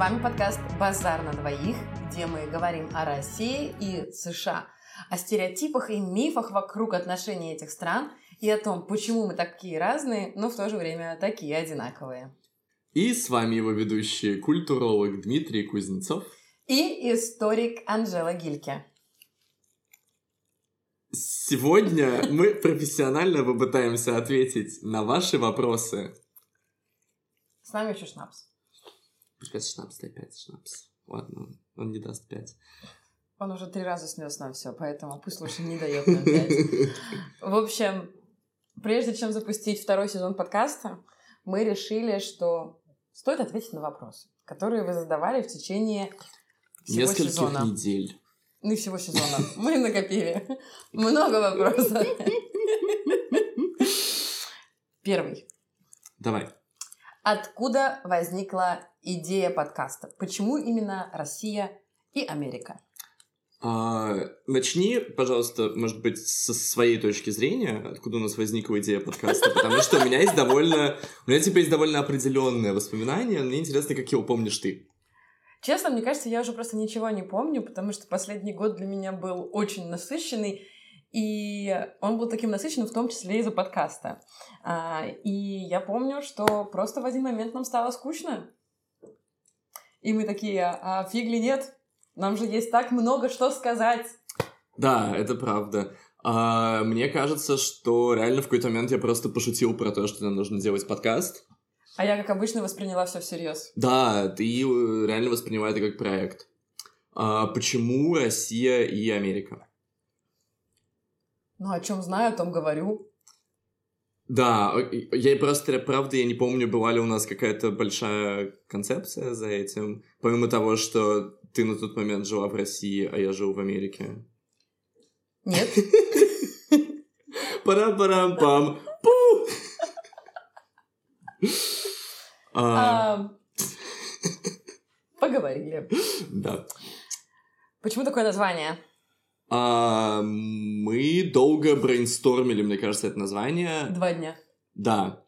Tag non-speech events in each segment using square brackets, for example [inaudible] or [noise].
вами подкаст «Базар на двоих», где мы говорим о России и США, о стереотипах и мифах вокруг отношений этих стран и о том, почему мы такие разные, но в то же время такие одинаковые. И с вами его ведущий культуролог Дмитрий Кузнецов и историк Анжела Гильке. Сегодня мы профессионально попытаемся ответить на ваши вопросы. С нами еще Шнапс. Пускай шнапс, дай пять шнапс. Ладно, он не даст пять. Он уже три раза снес нам все, поэтому пусть лучше не дает нам пять. В общем, прежде чем запустить второй сезон подкаста, мы решили, что стоит ответить на вопросы, которые вы задавали в течение всего Нескольких сезона. недель. Ну, всего сезона. Мы накопили много вопросов. [laughs] Первый. Давай. Откуда возникла идея подкаста? Почему именно Россия и Америка? А, начни, пожалуйста, может быть, со своей точки зрения, откуда у нас возникла идея подкаста, потому что у меня есть довольно, у меня типа есть довольно определенное воспоминание, мне интересно, как его помнишь ты. Честно, мне кажется, я уже просто ничего не помню, потому что последний год для меня был очень насыщенный, и он был таким насыщенным в том числе из-за подкаста. А, И я помню, что просто в один момент нам стало скучно. И мы такие, а фиг ли нет? Нам же есть так много что сказать. Да, это правда. А, мне кажется, что реально в какой-то момент я просто пошутил про то, что нам нужно делать подкаст. А я, как обычно, восприняла все всерьез. Да, ты э, реально воспринимай это как проект. А, почему Россия и Америка? Ну, о чем знаю, о том говорю. Да, я просто, правда, я не помню, была ли у нас какая-то большая концепция за этим, помимо того, что ты на тот момент жила в России, а я жил в Америке. Нет? Парам-парам-пам. Пу! А, А, Поговорили. Да. Почему такое название? А, мы долго брейнстормили, мне кажется, это название. Два дня. Да.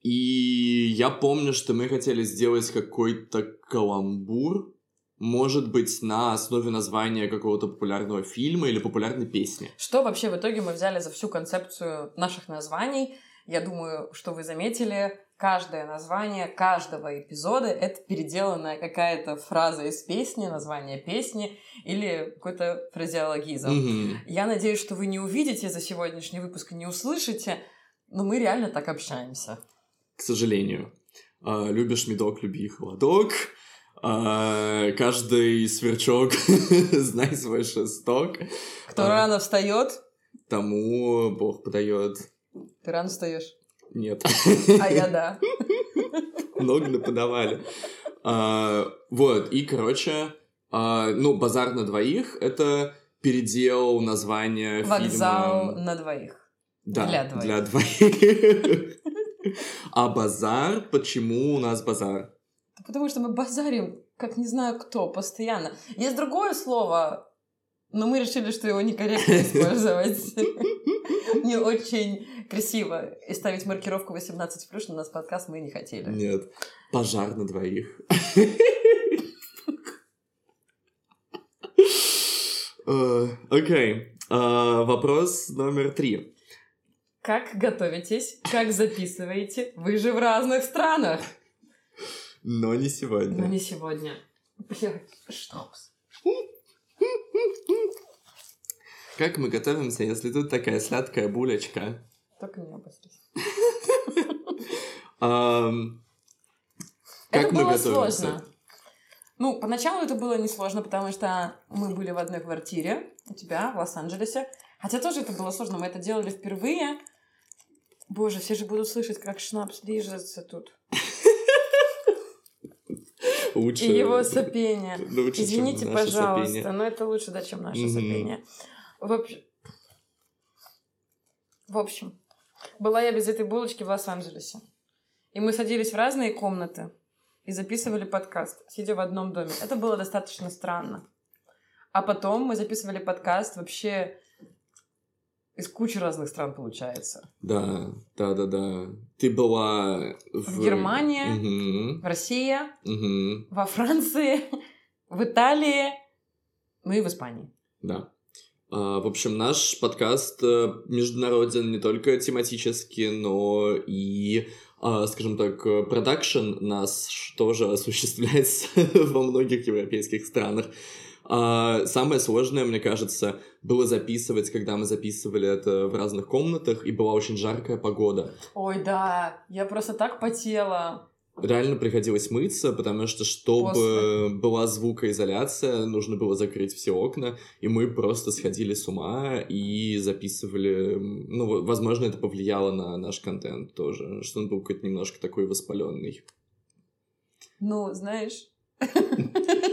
И я помню, что мы хотели сделать какой-то каламбур, может быть, на основе названия какого-то популярного фильма или популярной песни. Что вообще в итоге мы взяли за всю концепцию наших названий? Я думаю, что вы заметили, каждое название каждого эпизода — это переделанная какая-то фраза из песни, название песни или какой-то фразеологизм. Мгм. Я надеюсь, что вы не увидите за сегодняшний выпуск и не услышите, но мы реально так общаемся. К сожалению. А, любишь медок, люби холодок. А, каждый сверчок [laughs] знай свой шесток. Кто А. рано встает, Тому Бог подает. ты рано встаешь. Нет. А я да. [laughs] Много наподавали. А, вот, и, короче, а, ну, «Базар на двоих» — это передел названия Вокзал фильма... на двоих. Да, для двоих. Для двоих. А «Базар» — почему у нас «Базар»? Потому что мы базарим, как не знаю кто, постоянно. Есть другое слово, но мы решили, что его некорректно использовать. [laughs] Не очень красиво. И ставить маркировку 18+, на нас подкаст мы не хотели. Нет. «Пожар на двоих». Э, Окей. А, Вопрос номер три. Как готовитесь? Как записываете? Вы же в разных странах. Но не Но сегодня. не сегодня. Блядь, что? Как мы готовимся, если тут такая сладкая булочка? Только не обосрись. [laughs] Как это мы было готовимся? сложно. Ну, поначалу это было несложно, потому что мы были в одной квартире у тебя в Лос-Анджелесе. Хотя тоже это было сложно, мы это делали впервые. Боже, все же будут слышать, как шнапс лижется тут. [laughs] Лучше... И его сопение. лучше, Извините, пожалуйста, сопение. но это лучше, да, чем наше Мгм. сопение. В общем... В общем, была я без этой булочки в Лос-Анджелесе. И мы садились в разные комнаты и записывали подкаст, сидя в одном доме. Это было достаточно странно. А потом мы записывали подкаст вообще из кучи разных стран получается. Да, да, да, да. Ты была в, в Германии, угу. в России, угу. во Франции, [laughs] в Италии, ну и в Испании. Да. А, в общем, наш подкаст э, международен не только тематически, но и, а, скажем так, продакшн нас тоже [laughs] осуществляется во многих европейских странах. А, самое сложное, мне кажется, было записывать, когда мы записывали это в разных комнатах, и была очень жаркая погода. Ой, да, я просто так потела. Реально приходилось мыться, потому что, чтобы После. была звукоизоляция, нужно было закрыть все окна, и мы просто сходили с ума и записывали... Ну, возможно, это повлияло на наш контент тоже, что он был какой-то немножко такой воспаленный. Ну, знаешь... [laughs]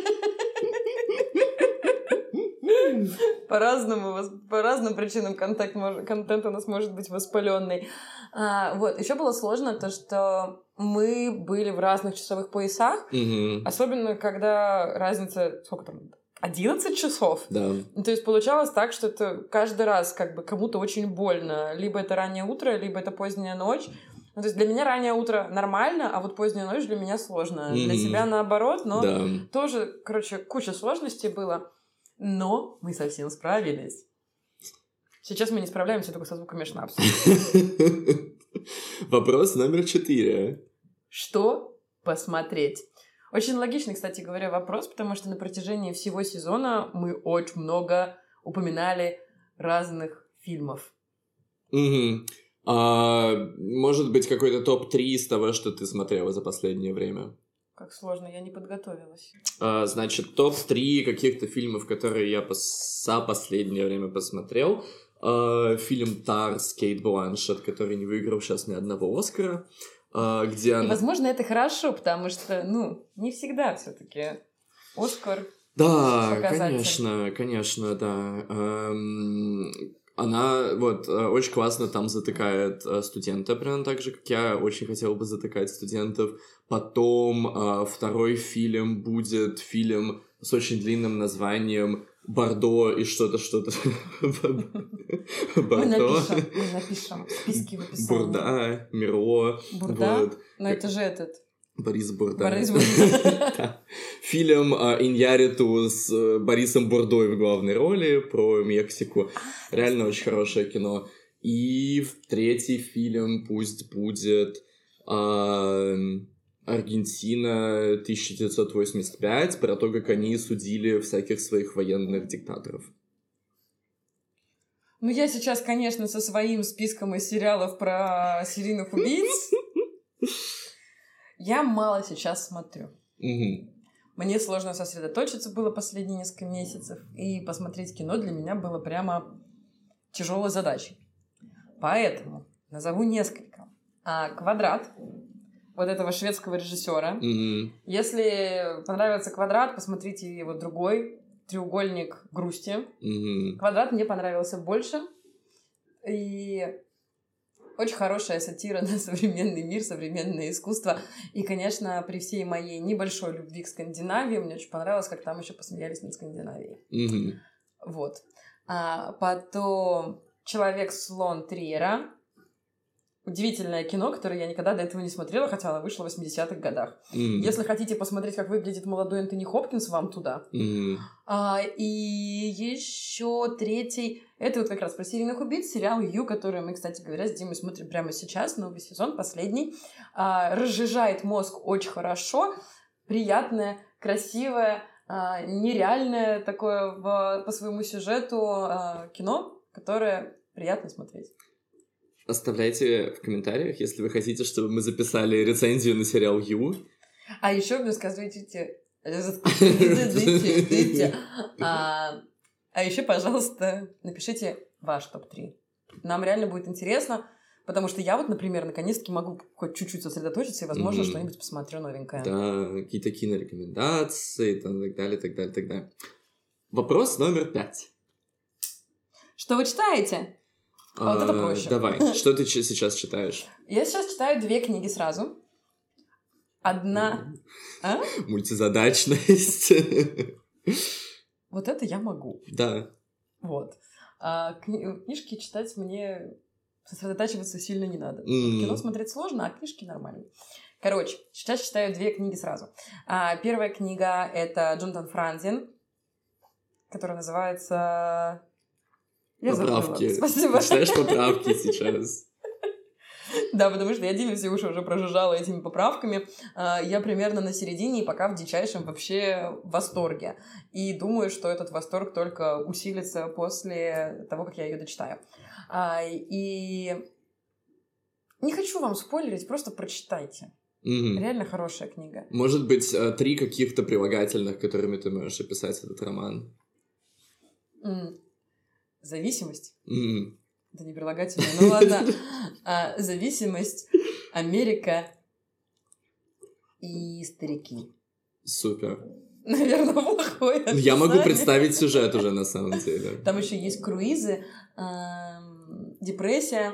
По-разному, по разным причинам контент, контент у нас может быть воспаленный. А, вот, еще было сложно то, что мы были в разных часовых поясах, mm особенно когда разница, сколько там, 11 часов. Да. То есть получалось так, что это каждый раз как бы кому-то очень больно. Либо это раннее утро, либо это поздняя ночь. Ну, то есть для меня раннее утро нормально, а вот поздняя ночь для меня сложно. Mm-hmm. Для тебя наоборот, но да. тоже, короче, куча сложностей было. Но мы совсем справились. Сейчас мы не справляемся только со звуками шнапса. [laughs] Вопрос номер четыре. Что посмотреть? Очень логичный, кстати говоря, вопрос, потому что на протяжении всего сезона мы очень много упоминали разных фильмов. Угу. А, может быть, какой-то топ-3 из того, что ты смотрела за последнее время? Как сложно, я не подготовилась. А, значит, топ-3 каких-то фильмов, которые я пос... за последнее время посмотрел. А, фильм «Тар» с Кейт Бланшет, который не выиграл сейчас ни одного Оскара. А, где она... И, возможно, это хорошо, потому что, ну, не всегда все таки Оскар да, конечно, конечно, да. Эм, она вот э, очень классно там затыкает э, студента, прям так же, как я очень хотел бы затыкать студентов. Потом э, второй фильм будет фильм с очень длинным названием Бордо и что-то, что-то. [laughs] Бордо. Мы напишем, мы напишем списки в описании. Бурда, Мерло. Бурда? Вот. Но это же этот... Борис Бурда. Борис Бурда. [laughs] Фильм а, Иньяриту с э, Борисом Бурдой в главной роли про Мексику. Реально очень хорошее кино. И третий фильм пусть будет а, Аргентина 1985 про то, как они судили всяких своих военных диктаторов. Ну, я сейчас, конечно, со своим списком из сериалов про серийных убийц. Я мало сейчас смотрю. Мне сложно сосредоточиться было последние несколько месяцев, и посмотреть кино для меня было прямо тяжелой задачей. Поэтому назову несколько. А, «Квадрат» вот этого шведского режиссера. Mm-hmm. Если понравился «Квадрат», посмотрите его другой, «Треугольник грусти». Mm-hmm. «Квадрат» мне понравился больше. И очень хорошая сатира на [laughs] современный мир, современное искусство. И, конечно, при всей моей небольшой любви к Скандинавии, мне очень понравилось, как там еще посмеялись над Скандинавией. Mm-hmm. Вот. А потом «Человек-слон» Триера. Удивительное кино, которое я никогда до этого не смотрела, хотя оно вышло в 80-х годах. Mm. Если хотите посмотреть, как выглядит молодой Энтони Хопкинс, вам туда. Mm. А, и еще третий, это вот как раз про серийных убийц, сериал Ю, который мы, кстати говоря, с Димой смотрим прямо сейчас, новый сезон, последний. А, разжижает мозг очень хорошо, приятное, красивое, а, нереальное такое в, по своему сюжету а, кино, которое приятно смотреть. Оставляйте в комментариях, если вы хотите, чтобы мы записали рецензию на сериал Ю. А еще рассказывайте... А, а еще, пожалуйста, напишите ваш топ-3. Нам реально будет интересно, потому что я вот, например, наконец-таки могу хоть чуть-чуть сосредоточиться и, возможно, что-нибудь посмотрю новенькое. Да, какие-то кинорекомендации, там, так далее, так далее, так далее. Вопрос номер пять. Что вы читаете? А, вот это проще. Давай, что ты сейчас читаешь? Я сейчас читаю две книги сразу. Одна... А? Мультизадачность. [laughs] Вот это я могу. Да. Вот. А кни- книжки читать мне сосредотачиваться сильно не надо. Кино смотреть сложно, а книжки нормально. Короче, сейчас читаю две книги сразу. А, первая книга — это Джонатан Франзин, которая называется... Я. Поправки. Спасибо. Читаешь поправки сейчас. Да, потому что я Диме все уши уже прожужжала этими поправками. А, Я примерно на середине и пока в дичайшем вообще восторге. И думаю, что этот восторг только усилится после того, как я ее дочитаю. А, И не хочу вам спойлерить, просто прочитайте. Мгм. Реально хорошая книга. Может быть, э, три каких-то прилагательных, которыми ты можешь описать этот роман? Зависимость. М. Это не прилагательное, ну ладно. [laughs] А, Зависимость, Америка и старики. Супер. Наверное, плохое Я могу описание. представить сюжет уже на самом деле. Там еще есть круизы, депрессия,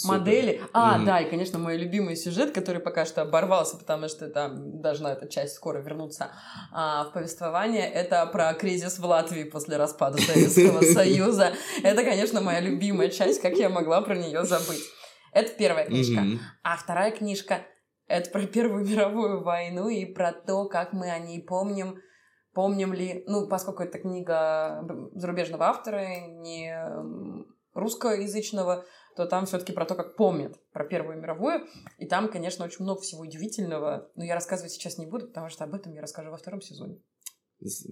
Супер. модели. А, Мгм. да, и, конечно, мой любимый сюжет, который пока что оборвался, потому что там должна эта часть скоро вернуться а, в повествование, это про кризис в Латвии после распада Советского [laughs] Союза. Это, конечно, моя любимая часть, как я могла про нее забыть. Это первая книжка. Мгм. А вторая книжка — это про Первую мировую войну и про то, как мы о ней помним, помним ли... Ну, поскольку это книга зарубежного автора, не русскоязычного, то там все таки про то, как помнят про Первую мировую. И там, конечно, очень много всего удивительного. Но я рассказывать сейчас не буду, потому что об этом я расскажу во втором сезоне.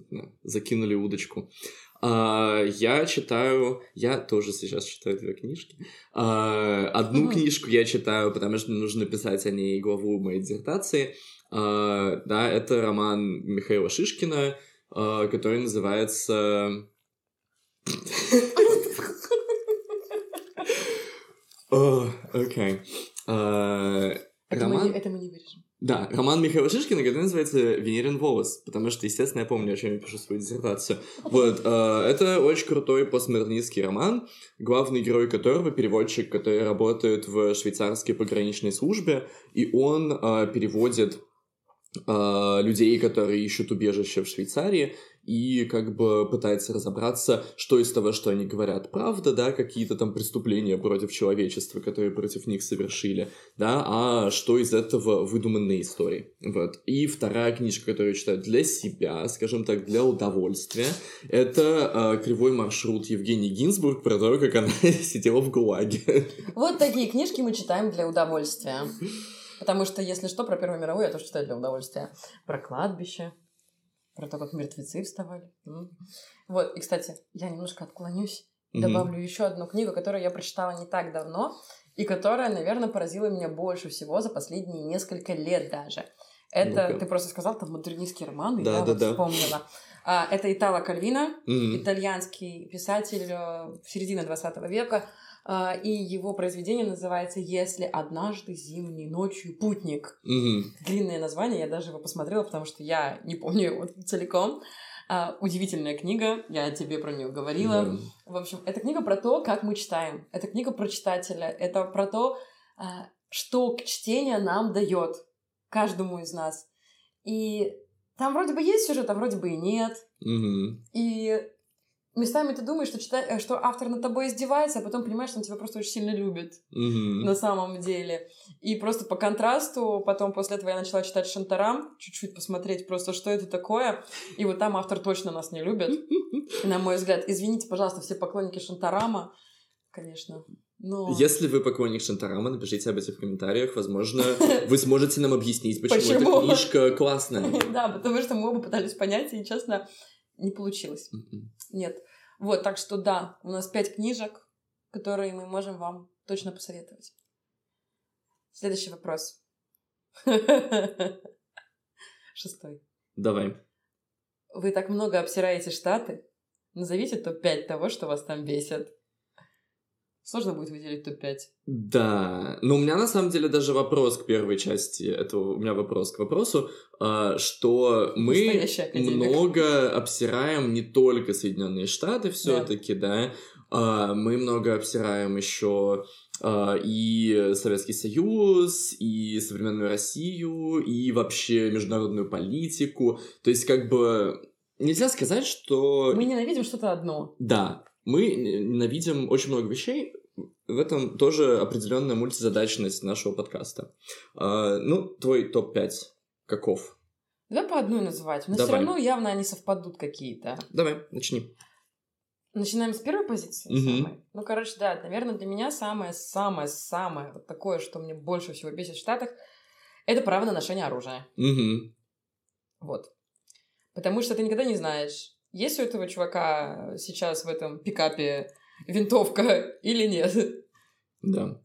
Да, Закинули удочку. А, я читаю... Я тоже сейчас читаю две книжки. А, одну Мгм. книжку я читаю, потому что нужно писать о ней главу моей диссертации. А, да, это роман Михаила Шишкина, а, который называется... [laughs] О, Окей. А, Это, мы, Роман... не, это мы не вырежем. Да, роман Михаила Шишкина, который называется «Венерин волос», потому что, естественно, я помню, о чем я пишу свою диссертацию. Вот, э, это очень крутой постмодернистский роман, главный герой которого переводчик, который работает в швейцарской пограничной службе, и он э, переводит э, людей, которые ищут убежище в Швейцарии, и как бы пытается разобраться, что из того, что они говорят, правда, да, какие-то там преступления против человечества, которые против них совершили, да, а что из этого выдуманные истории. Вот. И вторая книжка, которую я читаю для себя, скажем так, для удовольствия, это э, «Кривой маршрут» Евгений Гинзбург про то, как она [laughs] сидела в ГУЛАГе. Вот такие книжки мы читаем для удовольствия. Потому что, если что, про Первую мировую я тоже читаю для удовольствия. Про кладбище, про то, как мертвецы вставали. Вот, и, кстати, я немножко отклонюсь. Мгм. Добавлю еще одну книгу, которую я прочитала не так давно, и которая, наверное, поразила меня больше всего за последние несколько лет даже. Это, Ну-ка. ты просто сказал, там модернистский роман, и Да, я да, вот да. вспомнила. А, это Итало Кальвино, Мгм. итальянский писатель э, середины 20 века, и его произведение называется «Если однажды зимней ночью путник». Мгм. Длинное название, я даже его посмотрела, потому что я не помню его целиком. А, удивительная книга, я тебе про нее говорила. Да. В общем, это книга про то, как мы читаем. Это книга про читателя. Это про то, а, что чтение нам дает каждому из нас. И там вроде бы есть сюжет, а вроде бы и нет. Мгм. И местами ты думаешь, что, чита... э, что автор над тобой издевается, а потом понимаешь, что он тебя просто очень сильно любит Мгм. на самом деле. И просто по контрасту, потом после этого я начала читать Шантарам, чуть-чуть посмотреть просто, что это такое. И вот там автор точно нас не любит, [laughs] на мой взгляд. Извините, пожалуйста, все поклонники Шантарама, конечно. Но... Если вы поклонник Шантарама, напишите об этом в комментариях. Возможно, вы [laughs] сможете нам объяснить, почему, Почему? эта книжка классная. [laughs] Да, потому что мы оба пытались понять, и, честно, не получилось. Мгм. Нет. Вот, так что да, у нас пять книжек, которые мы можем вам точно посоветовать. Следующий вопрос. [laughs] Шестой. Давай. Вы так много обсираете Штаты. Назовите топ-5 того, что вас там бесит. Сложно будет выделить топ-5. Да, но у меня на самом деле даже вопрос к первой части этого, у меня вопрос к вопросу, а, что мы много обсираем не только Соединенные Штаты все-таки, да, а, мы много обсираем еще а, и Советский Союз, и современную Россию, и вообще международную политику, то есть как бы нельзя сказать, что... Мы ненавидим что-то одно. Да, мы ненавидим очень много вещей, в этом тоже определенная мультизадачность нашего подкаста. А, ну, твой топ-5 каков? Давай по одной называть. Но все равно явно они совпадут какие-то. Давай, начни. Начинаем с первой позиции. Мгм. самой? Ну, короче, да, наверное, для меня самое-самое-самое вот такое, что мне больше всего бесит в Штатах, это право на ношение оружия. Мгм. Вот. Потому что ты никогда не знаешь, есть у этого чувака сейчас в этом пикапе винтовка или нет. Да.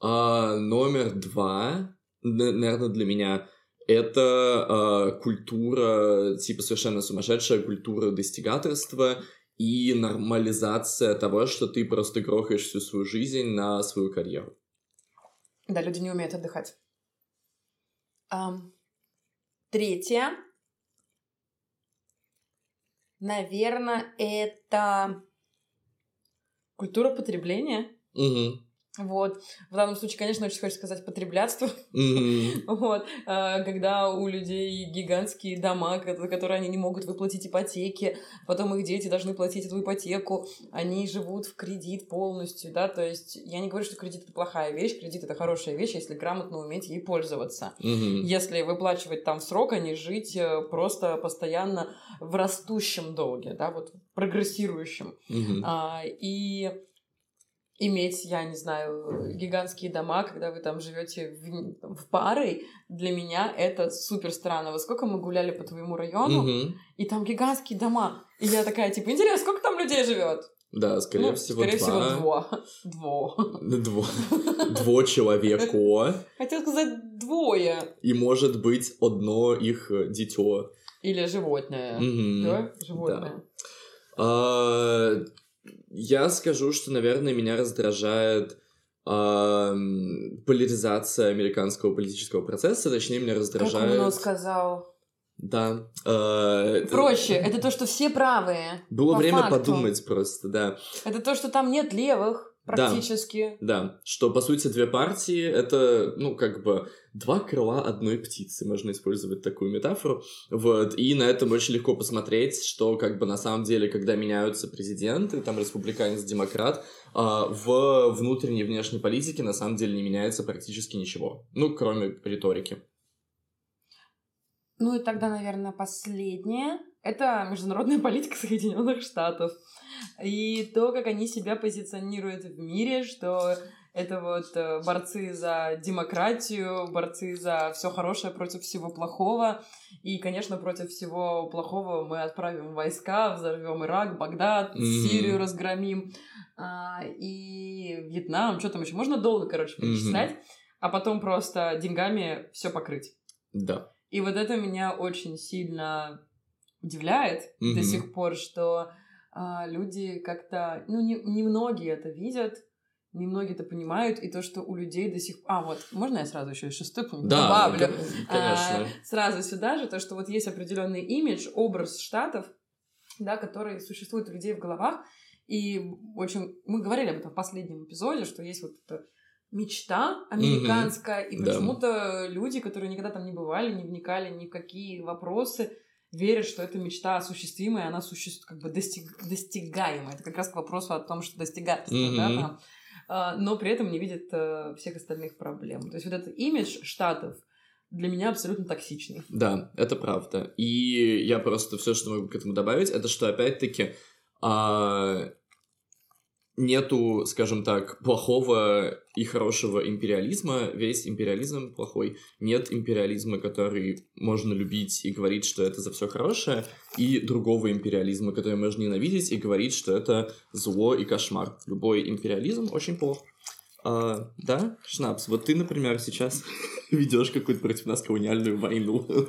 А, номер два, наверное, для меня это а, культура, типа совершенно сумасшедшая культура достигаторства и нормализация того, что ты просто грохаешь всю свою жизнь на свою карьеру. Да, люди не умеют отдыхать. Ам, третье. Наверное, это культура потребления. Мгм. Вот. В данном случае, конечно, очень хочется сказать потреблятство. [laughs] Вот. А, Когда у людей гигантские дома, за которые они не могут выплатить ипотеки, потом их дети должны платить эту ипотеку, они живут в кредит полностью, да, то есть я не говорю, что кредит это плохая вещь, кредит это хорошая вещь, если грамотно уметь ей пользоваться. Если выплачивать там в срок, а не жить э, просто постоянно в растущем долге, да, вот прогрессирующем. А, и иметь, я не знаю, гигантские дома, когда вы там живете в, в парой, для меня это супер странно. Вот сколько мы гуляли по твоему району, Мгм. и там гигантские дома. И я такая, типа, интересно, сколько там людей живет? Да, скорее Ну, всего, скорее два. всего, дво. [laughs] Дво. Дво. Дво человека. [laughs] Хотел сказать двое. И может быть одно их э, дитё. Или животное. Да? Животное. А, Я скажу, что, наверное, меня раздражает ам, поляризация американского политического процесса, точнее, меня Как раздражает... умно сказал. Да. а, Проще. Это то, что все правые. Было по время факту. подумать просто, да. Это то, что там нет левых практически. Да, что, по сути, две партии — это, ну, как бы, два крыла одной птицы, можно использовать такую метафору, вот, и на этом очень легко посмотреть, что, как бы, на самом деле, когда меняются президенты, там, республиканец, демократ, а, в внутренней и внешней политике, на самом деле, не меняется практически ничего, ну, кроме риторики. Ну и тогда, наверное, последнее. Это международная политика Соединенных Штатов. И то, как они себя позиционируют в мире, что это вот э, борцы за демократию, борцы за все хорошее против всего плохого. И, конечно, против всего плохого мы отправим войска, взорвем Ирак, Багдад, Мгм. Сирию разгромим. А, и Вьетнам, что там еще? Можно долго, короче, перечислять. А потом просто деньгами все покрыть. Да. И вот это меня очень сильно удивляет Мгм. до сих пор, что люди как-то, ну, не, немногие это видят, немногие это понимают, и то, что у людей до сих пор... А, вот, можно я сразу еще и шестой пункт Да, добавлю? ко- А, конечно. сразу сюда же, то, что вот есть определенный имидж, образ штатов, да, который существует у людей в головах, и очень... Мы говорили об этом в последнем эпизоде, что есть вот эта мечта американская, и Да. почему-то люди, которые никогда там не бывали, не вникали ни в какие вопросы, верят, что эта мечта осуществимая, она существует, как бы достиг, достигаемая. Это как раз к вопросу о том, что достигательство, да, Мгм. там. Но при этом не видят э, всех остальных проблем. То есть вот этот имидж штатов для меня абсолютно токсичный. Да, это правда. И я просто все, что могу к этому добавить, это что опять-таки а, нету, скажем так, плохого и хорошего империализма. Весь империализм плохой. Нет империализма, который можно любить и говорить, что это за все хорошее, и другого империализма, который можно ненавидеть и говорить, что это зло и кошмар. Любой империализм очень плох. А, да, Шнапс, вот ты, например, сейчас [laughs] ведешь какую-то против нас колониальную войну. [laughs]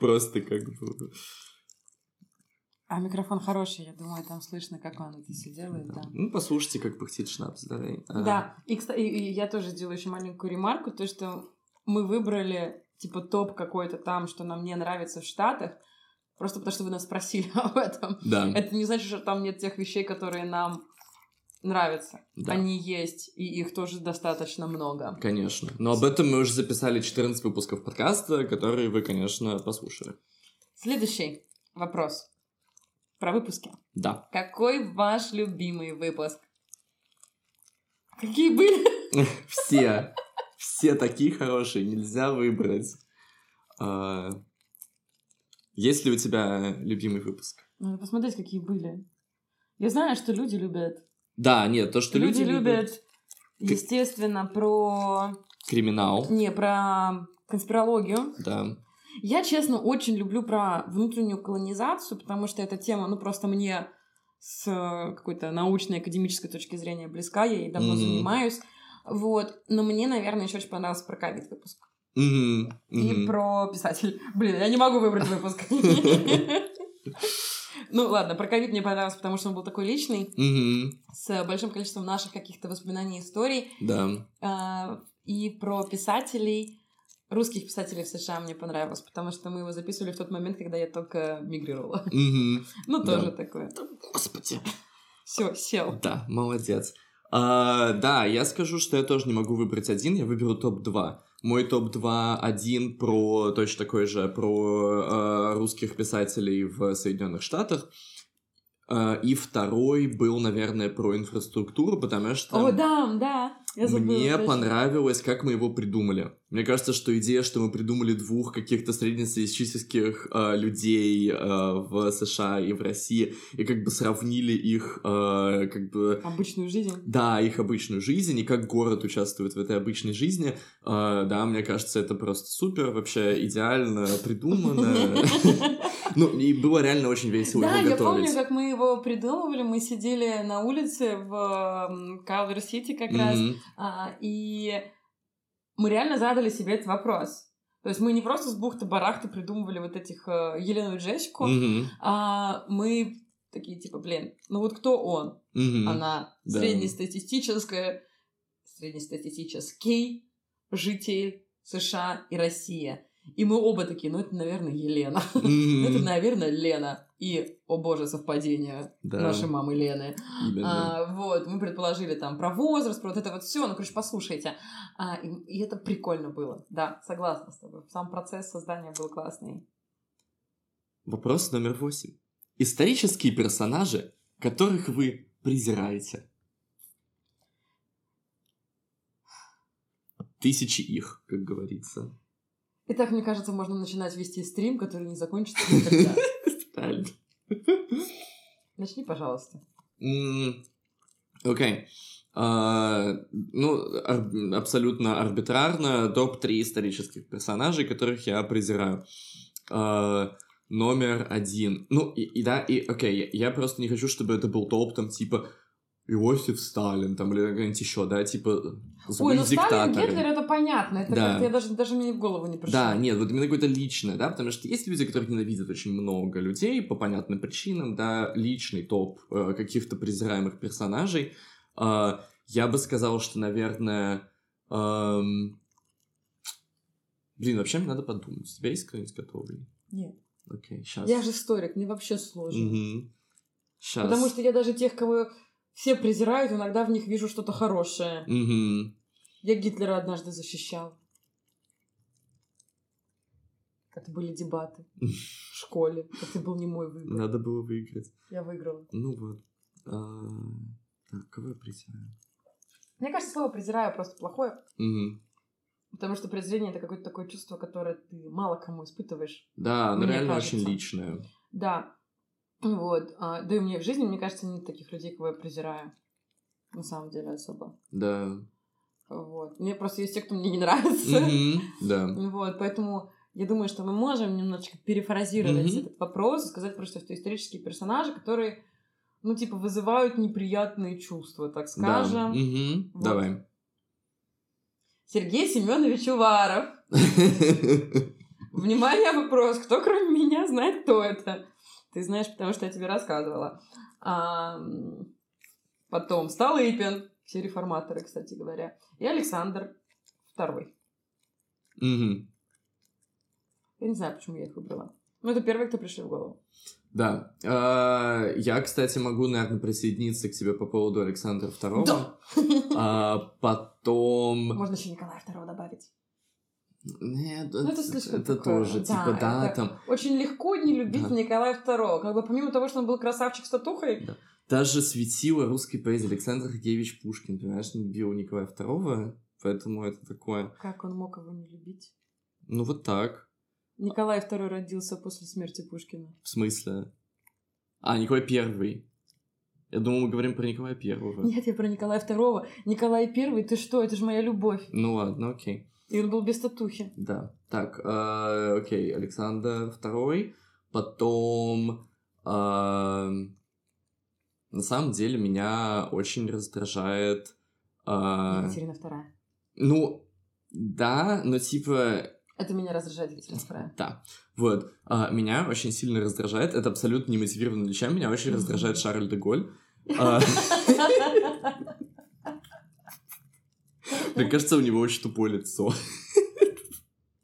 Просто как бы... А микрофон хороший, я думаю, там слышно, как он это все делает, да. Ну, послушайте, как пыхтит Шнапс, давай. А, Да, и, кстати, и я тоже сделаю еще маленькую ремарку, то, что мы выбрали, типа, топ какой-то там, что нам не нравится в Штатах, просто потому что вы нас спросили [laughs] об этом. Да, Это не значит, что там нет тех вещей, которые нам нравятся. да. Они есть, и их тоже достаточно много. Конечно. Но об этом мы уже записали 14 выпусков подкаста, которые вы, конечно, послушали. Следующий вопрос. Про выпуски. Да. Какой ваш любимый выпуск? Какие были? [laughs] Все. Все такие хорошие, нельзя выбрать. А, Есть ли у тебя любимый выпуск? Надо посмотреть, какие были. Я знаю, что люди любят. Да, нет, то, что люди, люди, любят, естественно, про... Криминал, Не, про конспирологию. да. Я, честно, очень люблю про внутреннюю колонизацию, потому что эта тема, ну, просто мне с э, какой-то научной, академической точки зрения близка, я ей давно Мгм. занимаюсь. Вот. Но мне, наверное, еще очень понравился про ковид выпуск. Мгм, И мгм. про писатель. Блин, я не могу выбрать выпуск. [laughs] Ну ладно, про ковид мне понравился, потому что он был такой личный, с большим количеством наших каких-то воспоминаний и историй. Да. А, И про писателей, русских писателей в США мне понравилось, потому что мы его записывали в тот момент, когда я только мигрировала. Мгм. [laughs] Ну, Да. тоже такое. Господи. Все, сел. Да, молодец. А, да, я скажу, что я тоже не могу выбрать один, я выберу топ-2. Мой топ-2 один про точно такой же, про э, русских писателей в Соединенных Штатах. Э, и второй был, наверное, про инфраструктуру, потому что... О, да, да. Я забыла, Мне точно. понравилось, как мы его придумали. Мне кажется, что идея, что мы придумали двух каких-то среднестатистических э, людей э, в США и в России, и как бы сравнили их, э, как бы, Обычную жизнь. да, их обычную жизнь, и как город участвует в этой обычной жизни. Э, да, мне кажется, это просто супер, вообще идеально придумано. [laughs] Ну, и было реально очень весело Да, его я помню, готовить. как мы его придумывали. Мы сидели на улице в Калвер-Сити как раз, Мгм. а, и мы реально задали себе этот вопрос. То есть мы не просто с бухты-барахты придумывали вот этих э, Елену и Джессику, Мгм. а мы такие типа, блин, ну вот кто он? Мгм. Она Да. среднестатистическая, среднестатистический житель США и Россия. И мы оба такие, ну это, наверное, Елена. [laughs] Это, наверное, Лена. И, о боже, совпадение Да, нашей мамы Лены. именно. А, вот, мы предположили там про возраст, про вот это вот все. Ну, короче, послушайте. А, и, и это прикольно было. Да, согласна с тобой. Сам процесс создания был классный. Вопрос номер восемь. Исторические персонажи, которых вы презираете. Тысячи их, как говорится. Итак, мне кажется, можно начинать вести стрим, который не закончится никогда. [laughs] Начни, пожалуйста. Окей. А, Ну, абсолютно арбитрарно топ-3 исторических персонажей, которых я презираю. А, Номер один. Ну, и, и да, и окей, я, я просто не хочу, чтобы это был топ, там, типа, Иосиф Сталин, там, или какой-нибудь еще, да, типа, Ой, ну Сталин, диктаторы. Гитлер, это понятно. Это Да. как-то я даже, даже мне в голову не пришло. Да, нет, вот именно какое-то личное, да, потому что есть люди, которых ненавидят очень много людей по понятным причинам, да, личный топ э, каких-то презираемых персонажей. Э, я бы сказал, что, наверное, эм, блин, вообще мне надо подумать. У тебя есть кто-нибудь готовый? Нет. Окей, сейчас. Я же историк, мне вообще сложно. Сейчас. Потому что я даже тех, кого все презирают, иногда в них вижу что-то хорошее. Я Гитлера однажды защищал. Это были дебаты [laughs] в школе. Это был не мой выбор. Надо было выиграть. Я выиграла. Ну вот. А, Так, кого я презираю? Мне кажется, слово презираю просто плохое, Мгм. потому что презрение это какое-то такое чувство, которое ты мало кому испытываешь. Да, оно реально кажется. очень личное. Да. Вот. А, да и мне в жизни, мне кажется, нет таких людей, кого я презираю. На самом деле особо. Да. Вот. Мне просто есть те, кто мне не нравится. Мгм, Да. Вот, поэтому я думаю, что мы можем немножечко перефразировать Мгм. этот вопрос и сказать просто, что исторические персонажи, которые, ну, типа, вызывают неприятные чувства, так Да. скажем. Мгм, Вот. Давай. Сергей Семенович Уваров. [laughs] Внимание, вопрос. Кто, кроме меня, знает, кто это? Ты знаешь, потому что я тебе рассказывала. А, потом Столыпин. Все реформаторы, кстати говоря. И Александр Второй. Мгм. Я не знаю, почему я их выбрала. Ну, это первые, кто пришли в голову. Да. А, Я, кстати, могу, наверное, присоединиться к тебе по поводу Александра Второго. Да. А, Потом... Можно еще Николая Второго добавить. Нет, Ну, это слишком это такое, тоже, да, типа, да, это- там... Очень легко не любить Да. Николая II. Как бы помимо того, что он был красавчик с татухой, Даже светило русской поэзии Александр Сергеевич Пушкин, понимаешь, не любил Николая II, поэтому это такое... как он мог его не любить? Ну, вот так. Николай II родился после смерти Пушкина. В смысле? А, Николай Первый. Я думал, мы говорим про Николая Первого. Нет, я про Николая II. Николай I, ты что? Это же моя любовь. Ну ладно, окей. И он был без татухи. Да. Так, э, окей, Александр Второй. Потом... э, на самом деле меня очень раздражает... э, Екатерина II. ну, да, но типа... Это меня раздражает Екатерина II. Да. Вот. А, меня очень сильно раздражает. Это абсолютно немотивированно личам. Меня очень раздражает [laughs] Шарль де Голь. [laughs] [laughs] Мне кажется, у него очень тупое лицо.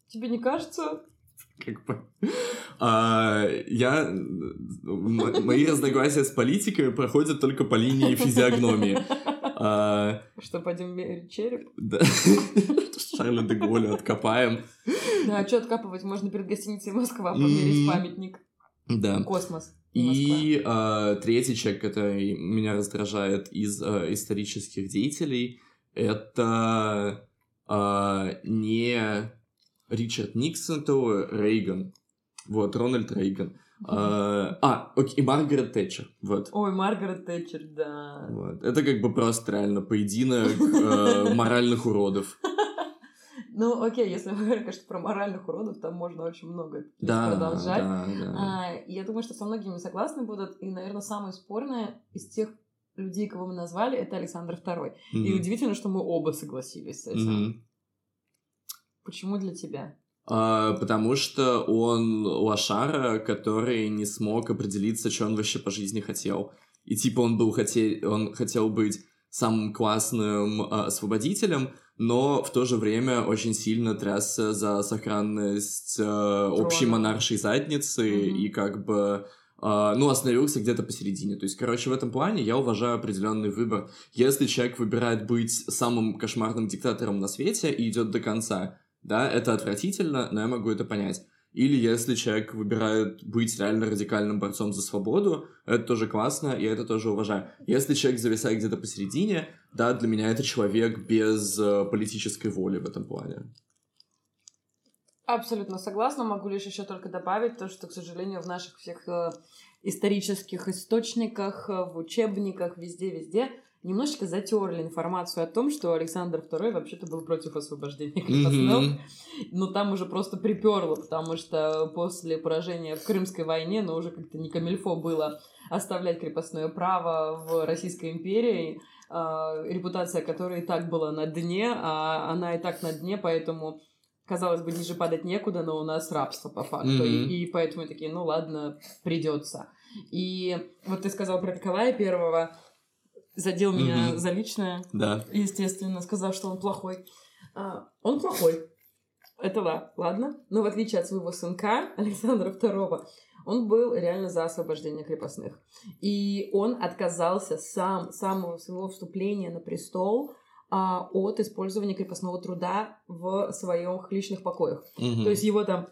Тебе не кажется? Как бы. А, я... Мои разногласия с политикой проходят только по линии физиогномии. А, Что, пойдем мерить череп? да. Шарля де Голля откопаем. Да, а что откапывать? Можно перед гостиницей Москва померить памятник. Да. Космос. И а, третий человек, который меня раздражает из а, исторических деятелей, это а, не Ричард Никсон, то Рейган. Вот, Рональд Рейган. А, а, окей, и Маргарет Тэтчер. Вот. Ой, Маргарет Тэтчер, да. Вот. Это как бы просто реально поединок э, [laughs] моральных уродов. Ну, окей, если мы говорим, конечно, про моральных уродов, там можно очень много Да, продолжать. да, да. А, я думаю, что со многими согласны будут. И, наверное, самое спорное из тех людей, кого мы назвали, это Александр II. И Мгм. удивительно, что мы оба согласились с этим. Мгм. Почему для тебя? А, потому что он лошара, который не смог определиться, что он вообще по жизни хотел. И типа он был хотел, он хотел быть самым классным а, освободителем, но в то же время очень сильно трясся за сохранность а, общей монаршей задницы Мгм. и как бы ну, остановился где-то посередине. То есть, короче, в этом плане я уважаю определенный выбор. Если человек выбирает быть самым кошмарным диктатором на свете и идет до конца, да, это отвратительно, но я могу это понять. Или если человек выбирает быть реально радикальным борцом за свободу, это тоже классно, и это тоже уважаю. Если человек зависает где-то посередине, да, для меня это человек без э, политической воли в этом плане. Абсолютно согласна. Могу лишь еще только добавить то, что, к сожалению, в наших всех э, исторических источниках, э, в учебниках, везде-везде немножечко затерли информацию о том, что Александр II вообще-то был против освобождения крепостных. Мгм. Ну, там уже просто приперло, потому что после поражения в Крымской войне, ну, уже как-то не камильфо было оставлять крепостное право в Российской империи, а, репутация которой и так была на дне, а она и так на дне, поэтому, казалось бы, ниже падать некуда, но у нас рабство по факту, Мгм. и, и поэтому такие, ну, ладно, придется. И вот ты сказал про Николая Первого, задел меня Мгм. за личное, Да. естественно, сказав, что он плохой. А, он плохой. Это да, ладно. Но в отличие от своего сынка, [laughs] Александра II, он был реально за освобождение крепостных. И он отказался сам, самого своего вступления на престол а, от использования крепостного труда в своих личных покоях. Мгм. То есть его там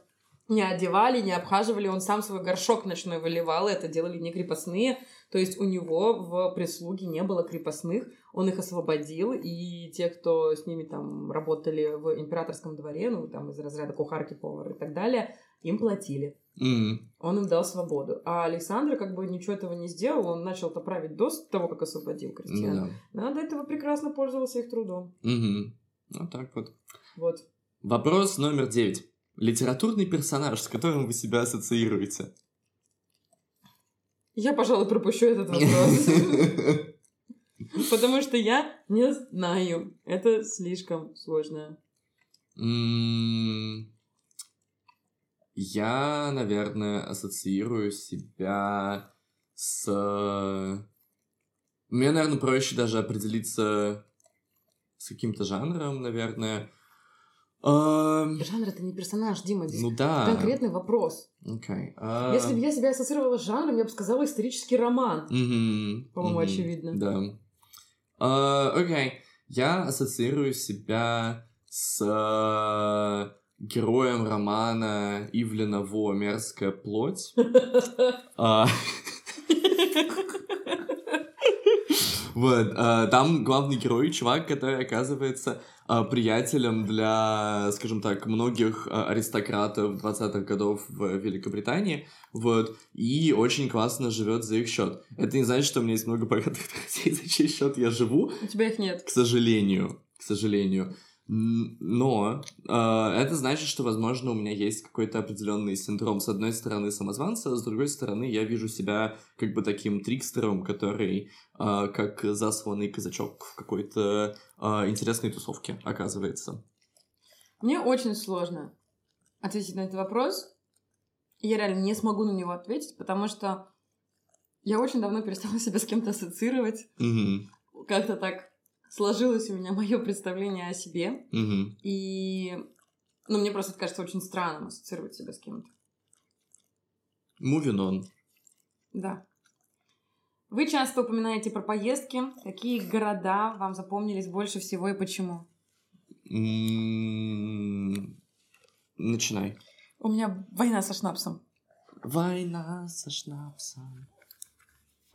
не одевали, не обхаживали, он сам свой горшок ночной выливал, это делали не крепостные. То есть у него в прислуге не было крепостных, он их освободил, и те, кто с ними там работали в императорском дворе, ну там из разряда кухарки, повара и так далее, им платили. Мгм. Он им дал свободу. А Александр как бы ничего этого не сделал, он начал-то править до того, как освободил Ну крестьян. да. А до этого прекрасно пользовался их трудом. Мгм. Вот так вот. Вот. Вопрос номер девять. Литературный персонаж, с которым вы себя ассоциируете? Я, пожалуй, пропущу этот вопрос. [laughs] Потому что я не знаю. Это слишком сложно. Я, наверное, ассоциирую себя с... Мне, наверное, проще даже определиться с каким-то жанром, наверное. Эм, Жанр это не персонаж, Дима. Здесь Ну да. конкретный вопрос. Окей. А, Если бы я себя ассоциировала с жанром, я бы сказала исторический роман. мгм, По-моему, мгм, очевидно. Да. А, Окей. Я ассоциирую себя с э, героем романа Ивлена Во «Мерзкая плоть». [laughs] А, Вот, а, там главный герой, чувак, который оказывается а, приятелем для, скажем так, многих аристократов 20-х годов в Великобритании, вот, и очень классно живет за их счет. Это не значит, что у меня есть много богатых друзей, за чей счет я живу. У тебя их нет. К сожалению, к сожалению. Но э, это значит, что, возможно, у меня есть какой-то определенный синдром, с одной стороны, самозванца, а с другой стороны, я вижу себя как бы таким трикстером, который, э, как засланный казачок в какой-то э, интересной тусовке оказывается. Мне очень сложно ответить на этот вопрос. Я реально не смогу на него ответить, потому что я очень давно перестала [laughs] себя с кем-то ассоциировать. Угу. Как-то так сложилось у меня [laughs] мое представление о себе. Угу. И ну, мне просто это кажется очень странным ассоциировать себя с кем-то. Moving on. Да. Вы часто упоминаете про поездки. Какие города вам запомнились больше всего и почему? М, Начинай. У меня война со шнапсом. Война со шнапсом.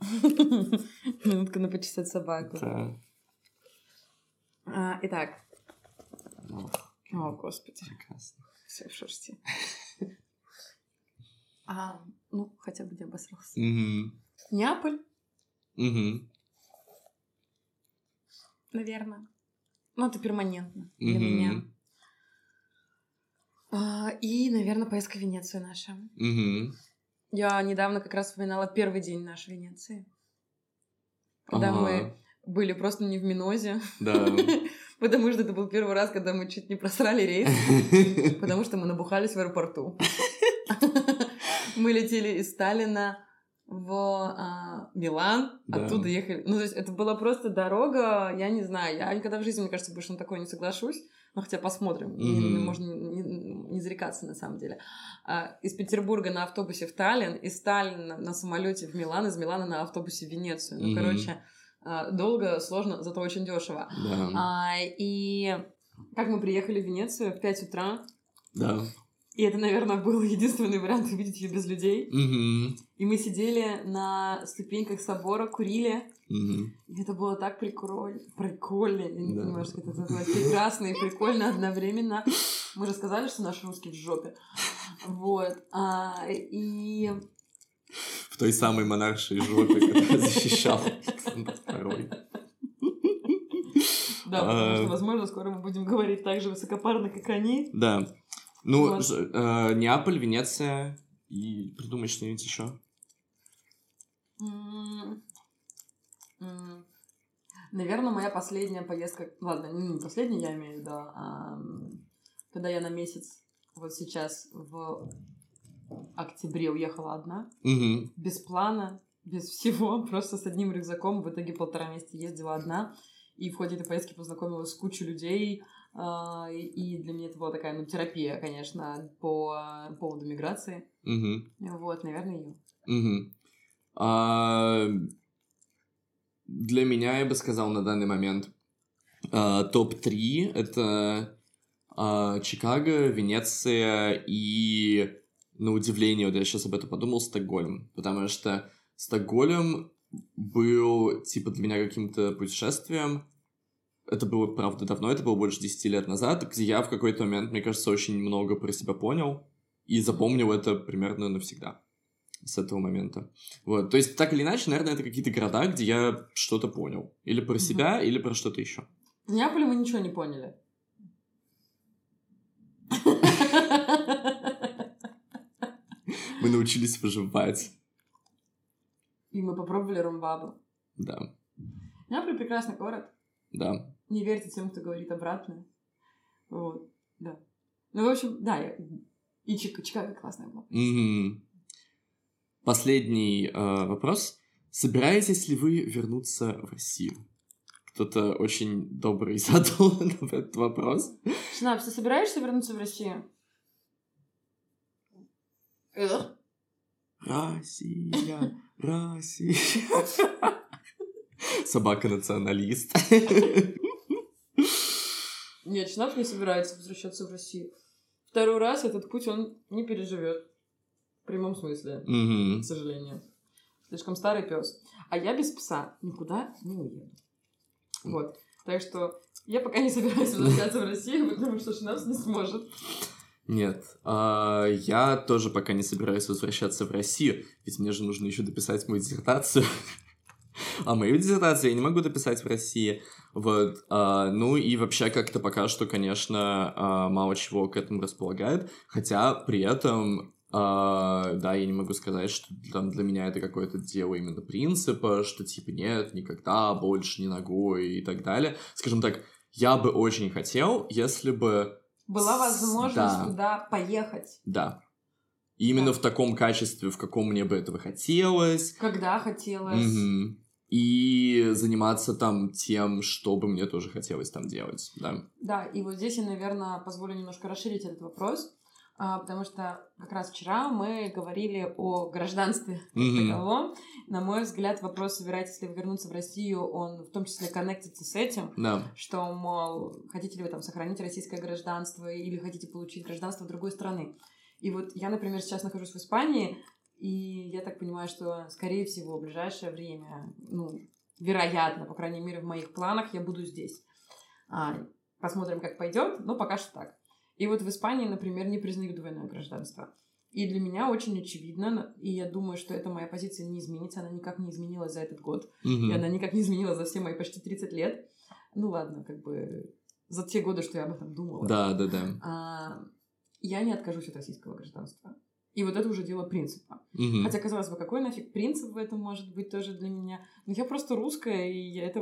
[laughs] Минутка на почесать собаку. Да. А, итак. Ох, О, господи. прекрасно. Все в шерсти. А, ну, хотя бы не обосрался. Мгм. Неаполь, Мгм. наверное. Ну, это перманентно для Мгм. меня. А, и, наверное, поездка в Венецию наша. Мгм. Я недавно как раз вспоминала первый день нашей Венеции. Когда Ага. мы были просто не в Минозе. Да. [laughs] Потому что это был первый раз, когда мы чуть не просрали рейс. [laughs] Потому что мы набухались в аэропорту. [laughs] Мы летели из Сталина в а, Милан, Да. оттуда ехали. Ну, то есть это была просто дорога, я не знаю, я никогда в жизни, мне кажется, больше на такое не соглашусь. Ну, хотя посмотрим, Не- Мгм. можно не, не зарекаться на самом деле. А, из Петербурга на автобусе в Таллин, из Таллина на самолете в Милан, из Милана на автобусе в Венецию. Ну, Мгм. короче, долго, сложно, зато очень дешево. Да. А, и как мы приехали в Венецию в 5 утра, Да. и это, наверное, был единственный вариант [laughs] увидеть ее без людей. Мгм. И мы сидели на ступеньках собора, курили. Мгм. И это было так прикольно. Прикольно. Я не Да. понимаю, что это называется. Прекрасно и прикольно одновременно. Мы же сказали, что наш русский в жопе. Вот. А, и... В той самой монаршей жопе, которая защищал Александр II. Да, потому А. что, возможно, скоро мы будем говорить так же высокопарно, как они. Да. Ну, э, Неаполь, Венеция и придумай что-нибудь еще. Наверное, моя последняя поездка... Ладно, не последняя, я имею в виду, а, когда я на месяц вот сейчас в октябре уехала одна, Угу. без плана, без всего, [laughs] просто с одним рюкзаком. В итоге полтора месяца ездила одна. И в ходе этой поездки познакомилась с кучей людей. а, и- для меня это была такая, ну, терапия, конечно, по а, поводу миграции. Угу. Вот, наверное, ее. Угу. А, для меня, я бы сказал, на данный момент а, топ-3 это а, Чикаго, Венеция и, на удивление, вот я сейчас об этом подумал, Стокгольм. Потому что Стокгольм был, типа, для меня каким-то путешествием. Это было, правда, давно, это было больше 10 лет назад, где я в какой-то момент, мне кажется, очень много про себя понял и запомнил это примерно навсегда с этого момента. Вот, то есть, так или иначе, наверное, это какие-то города, где я что-то понял. Или про Мгм. себя, или про что-то еще. В Неаполе мы ничего не поняли. Мы научились выживать. И мы попробовали румбабу. Да, Неаполь прекрасный город. да. Не верьте тем, кто говорит обратное. Вот, да. Ну, в общем, да, я- и Чик- Чикаго классная была. Мгм. Последний э, вопрос. Собираетесь ли вы вернуться в Россию? Кто-то очень добрый [laughs] задал этот вопрос. Шнапс, ты собираешься вернуться в Россию? Россия, Россия. второй раз этот путь он не переживет. В прямом смысле, Мгм. к сожалению. Слишком старый пес. А я без пса никуда не уеду. Вот. Так что я пока не собираюсь возвращаться в Россию, потому что Шнапс не сможет. Нет, а, я тоже пока не собираюсь возвращаться в Россию, ведь мне же нужно еще дописать мою диссертацию. А мою диссертацию я не могу дописать в России. Вот. а, ну и вообще как-то пока что, конечно, а, мало чего к этому располагает. Хотя при этом, а, да, я не могу сказать, что там для меня это какое-то дело именно принципа, что типа нет, никогда больше не ногой и так далее. Скажем так, я бы очень хотел, если бы Была возможность Да. туда поехать. Да. И именно Да. в таком качестве, в каком мне бы этого хотелось. Когда хотелось. Мгм. И заниматься там тем, что бы мне тоже хотелось там делать, да. Да, и вот здесь я, наверное, позволю немножко расширить этот вопрос, потому что как раз вчера мы говорили о гражданстве таковом. На мой взгляд, вопрос, собираетесь ли вы вернуться в Россию, он в том числе коннектится с этим, Да. что, мол, хотите ли вы там сохранить российское гражданство или хотите получить гражданство другой страны. И вот я, например, сейчас нахожусь в Испании, и я так понимаю, что, скорее всего, в ближайшее время, ну, вероятно, по крайней мере, в моих планах я буду здесь. А, посмотрим, как пойдет, но пока что так. И вот в Испании, например, не признают двойное гражданство. И для меня очень очевидно, и я думаю, что эта моя позиция не изменится, она никак не изменилась за этот год. Мгм. И она никак не изменилась за все мои почти 30 лет. Ну ладно, как бы за те годы, что я об этом думала. Да, да, да. А, я не откажусь от российского гражданства. И вот это уже дело принципа. Мгм. Хотя, казалось бы, какой нафиг принцип в этом может быть тоже для меня? Но я просто русская, и я- это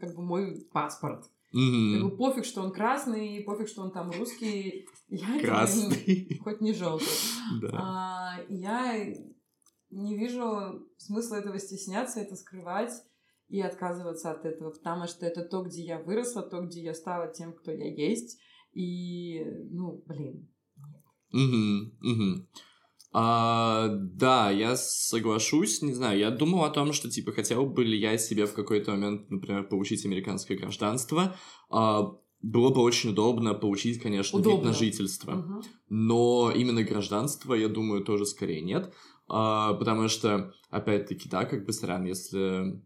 как бы мой паспорт. Как бы пофиг, что он красный, пофиг, что он там русский. [laughs] Я Красный. не- [laughs] хоть не желтый. Да. А, я не вижу смысла этого стесняться, это скрывать и отказываться от этого, потому что это то, где я выросла, то, где я стала тем, кто я есть. И, ну, блин. Мгм, мгм. А, да, я соглашусь, не знаю, я думал о том, что, типа, хотел бы ли я себе в какой-то момент, например, получить американское гражданство. А, было бы очень удобно получить, конечно, вид Удобно. на жительство. Мгм. Но именно гражданство, я думаю, тоже скорее нет. А, потому что, опять-таки, да, как бы странно, если...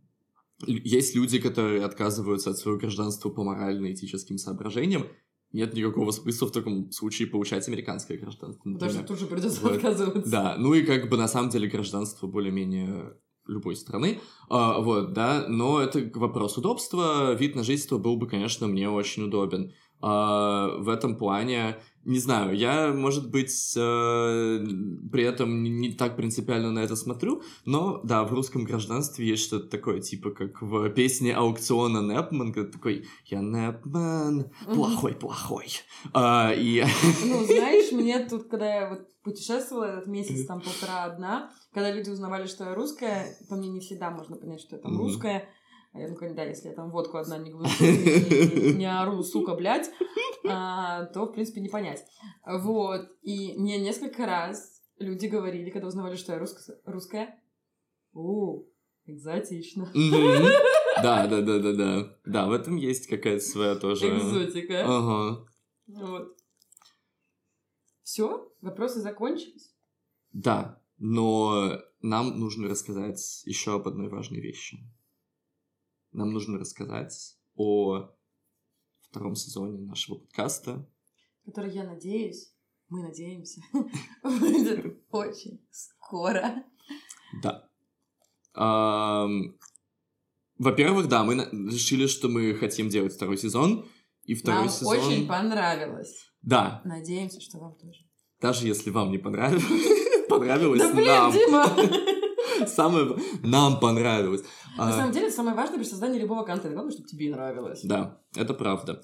Есть люди, которые отказываются от своего гражданства по морально-этическим соображениям. Нет никакого смысла в таком случае получать американское гражданство, Потому что тут же придется Вот. отказываться. Да, ну и как бы на самом деле гражданство более-менее любой страны, А, вот, да, но это вопрос удобства, вид на жительство был бы, конечно, мне очень удобен. А, в этом плане, не знаю, я, может быть, э, при этом не, не так принципиально на это смотрю, но, да, в русском гражданстве есть что-то такое, типа, как в песне аукциона Непман, когда такой «Я Непман, Мгм. плохой-плохой». А, и... [laughs] Ну, знаешь, мне тут, когда я вот путешествовала этот месяц, там полтора одна, когда люди узнавали, что я русская, по мне не всегда можно понять, что я там Мгм. русская. А я, ну, да, если я там водку одна не глушу, не, [laughs] не ору, сука, блядь, а, то, в принципе, не понять. Вот. И мне несколько раз люди говорили, когда узнавали, что я рус- русская, о, экзотично. [laughs] Да, да, да, да, да. Да, в этом есть какая-то своя тоже. Экзотика. Ага. Вот. Все, вопросы закончились. Да, но нам нужно рассказать еще об одной важной вещи. Нам нужно рассказать о втором сезоне нашего подкаста. который, я надеюсь, мы надеемся, [laughs] выйдет очень скоро. Да. Во-первых, да, мы решили, что мы хотим делать второй сезон. И второй Нам сезон... очень понравилось. Да, Надеемся, что вам тоже. даже если вам не понравилось, [laughs] понравилось Да блин, нам. Дима! [laughs] Самое... Нам понравилось. На А, самом деле, самое важное при создании любого контента. Главное, чтобы тебе нравилось. Да, это правда.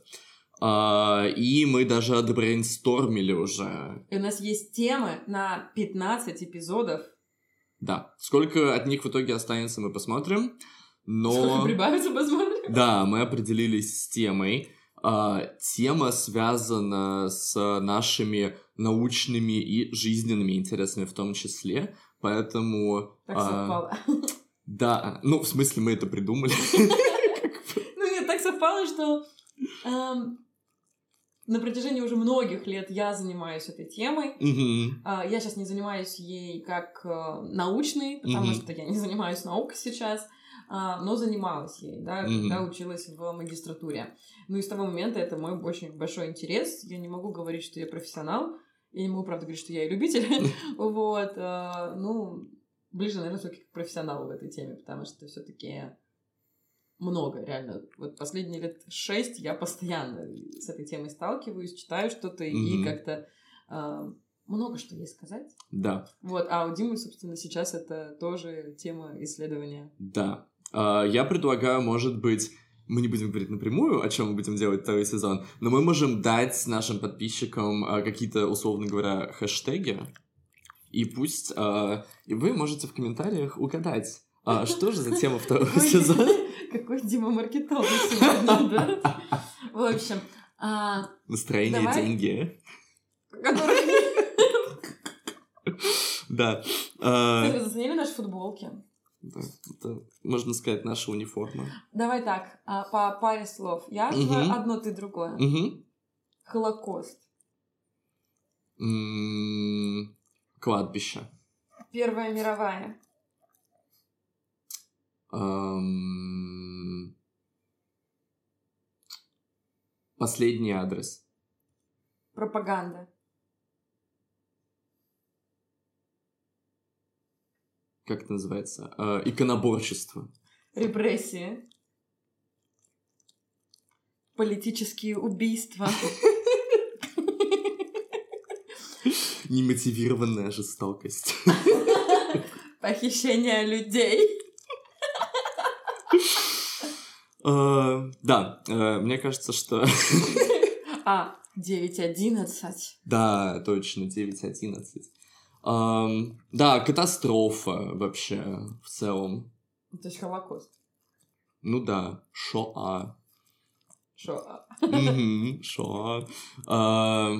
А, и мы даже отбрейнстормили уже. И у нас есть темы на 15 эпизодов. Да. Сколько от них в итоге останется, мы посмотрим. Сколько Но... прибавится, посмотрим. [laughs] Да, мы определились с темой. А, тема связана с нашими научными и жизненными интересами в том числе. Поэтому... Так а, совпало. Да, ну, в смысле, мы это придумали. [laughs] Ну, нет, так совпало, что... эм, на протяжении уже многих лет я занимаюсь этой темой. А, Я сейчас не занимаюсь ей как э, научной, потому Мгм. что я не занимаюсь наукой сейчас, а, но занималась ей, да, когда училась в магистратуре. Ну и с того момента это мой очень большой интерес. Я не могу говорить, что я профессионал. Я не могу, правда, говорить, что я и любитель. [laughs] Вот. а, Ну, ближе, наверное, все-таки к профессионалу в этой теме, потому что все-таки много, реально. Вот последние лет шесть я постоянно с этой темой сталкиваюсь, читаю что-то и как-то а, много что есть сказать. Да, Вот, а у Димы, собственно, сейчас это тоже тема исследования. да. А, Я предлагаю, может быть, мы не будем говорить напрямую, о чем мы будем делать второй сезон, но мы можем дать нашим подписчикам а, какие-то, условно говоря, хэштеги, и пусть а, и вы можете в комментариях угадать, а, что же за тема второго сезона. Какой Дима маркетолог сегодня, да? В общем, а, Настроение, деньги. Да. Вы заценили наши футболки? Да, это, можно сказать, наша униформа. Давай так, а, по паре слов. Я Мгм. одно, ты другое. Мгм. Холокост. М, Кладбище. Первая мировая. Последний адрес. Пропаганда. Как это называется? А, Иконоборчество. Репрессии. Политические убийства. Немотивированная жестокость. Похищение людей. А, Да, э, мне кажется, что... А, 9.11. Да, точно, 9.11. Да, катастрофа вообще в целом. То есть Холокост. Ну да, Шоа. Шоа. [laughs] А,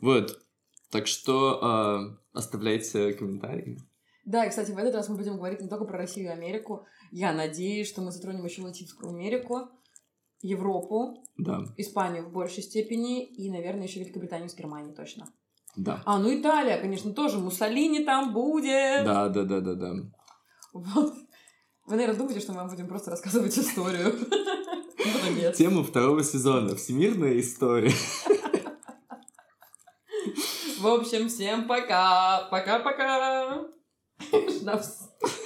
Вот. Так что а, оставляйте комментарии. Да, и, кстати, в этот раз мы будем говорить не только про Россию и Америку. Я надеюсь, что мы затронем еще Латинскую Америку, Европу, Да, Испанию в большей степени и, наверное, еще Великобританию с Германией точно. Да. А, ну Италия, конечно, тоже. Муссолини там будет. Да, да, да, да, да. Вот. Вы, наверное, думаете, что мы вам будем просто рассказывать историю. [laughs] Тема второго сезона. Всемирная история. В общем, всем пока. Пока-пока. [laughs]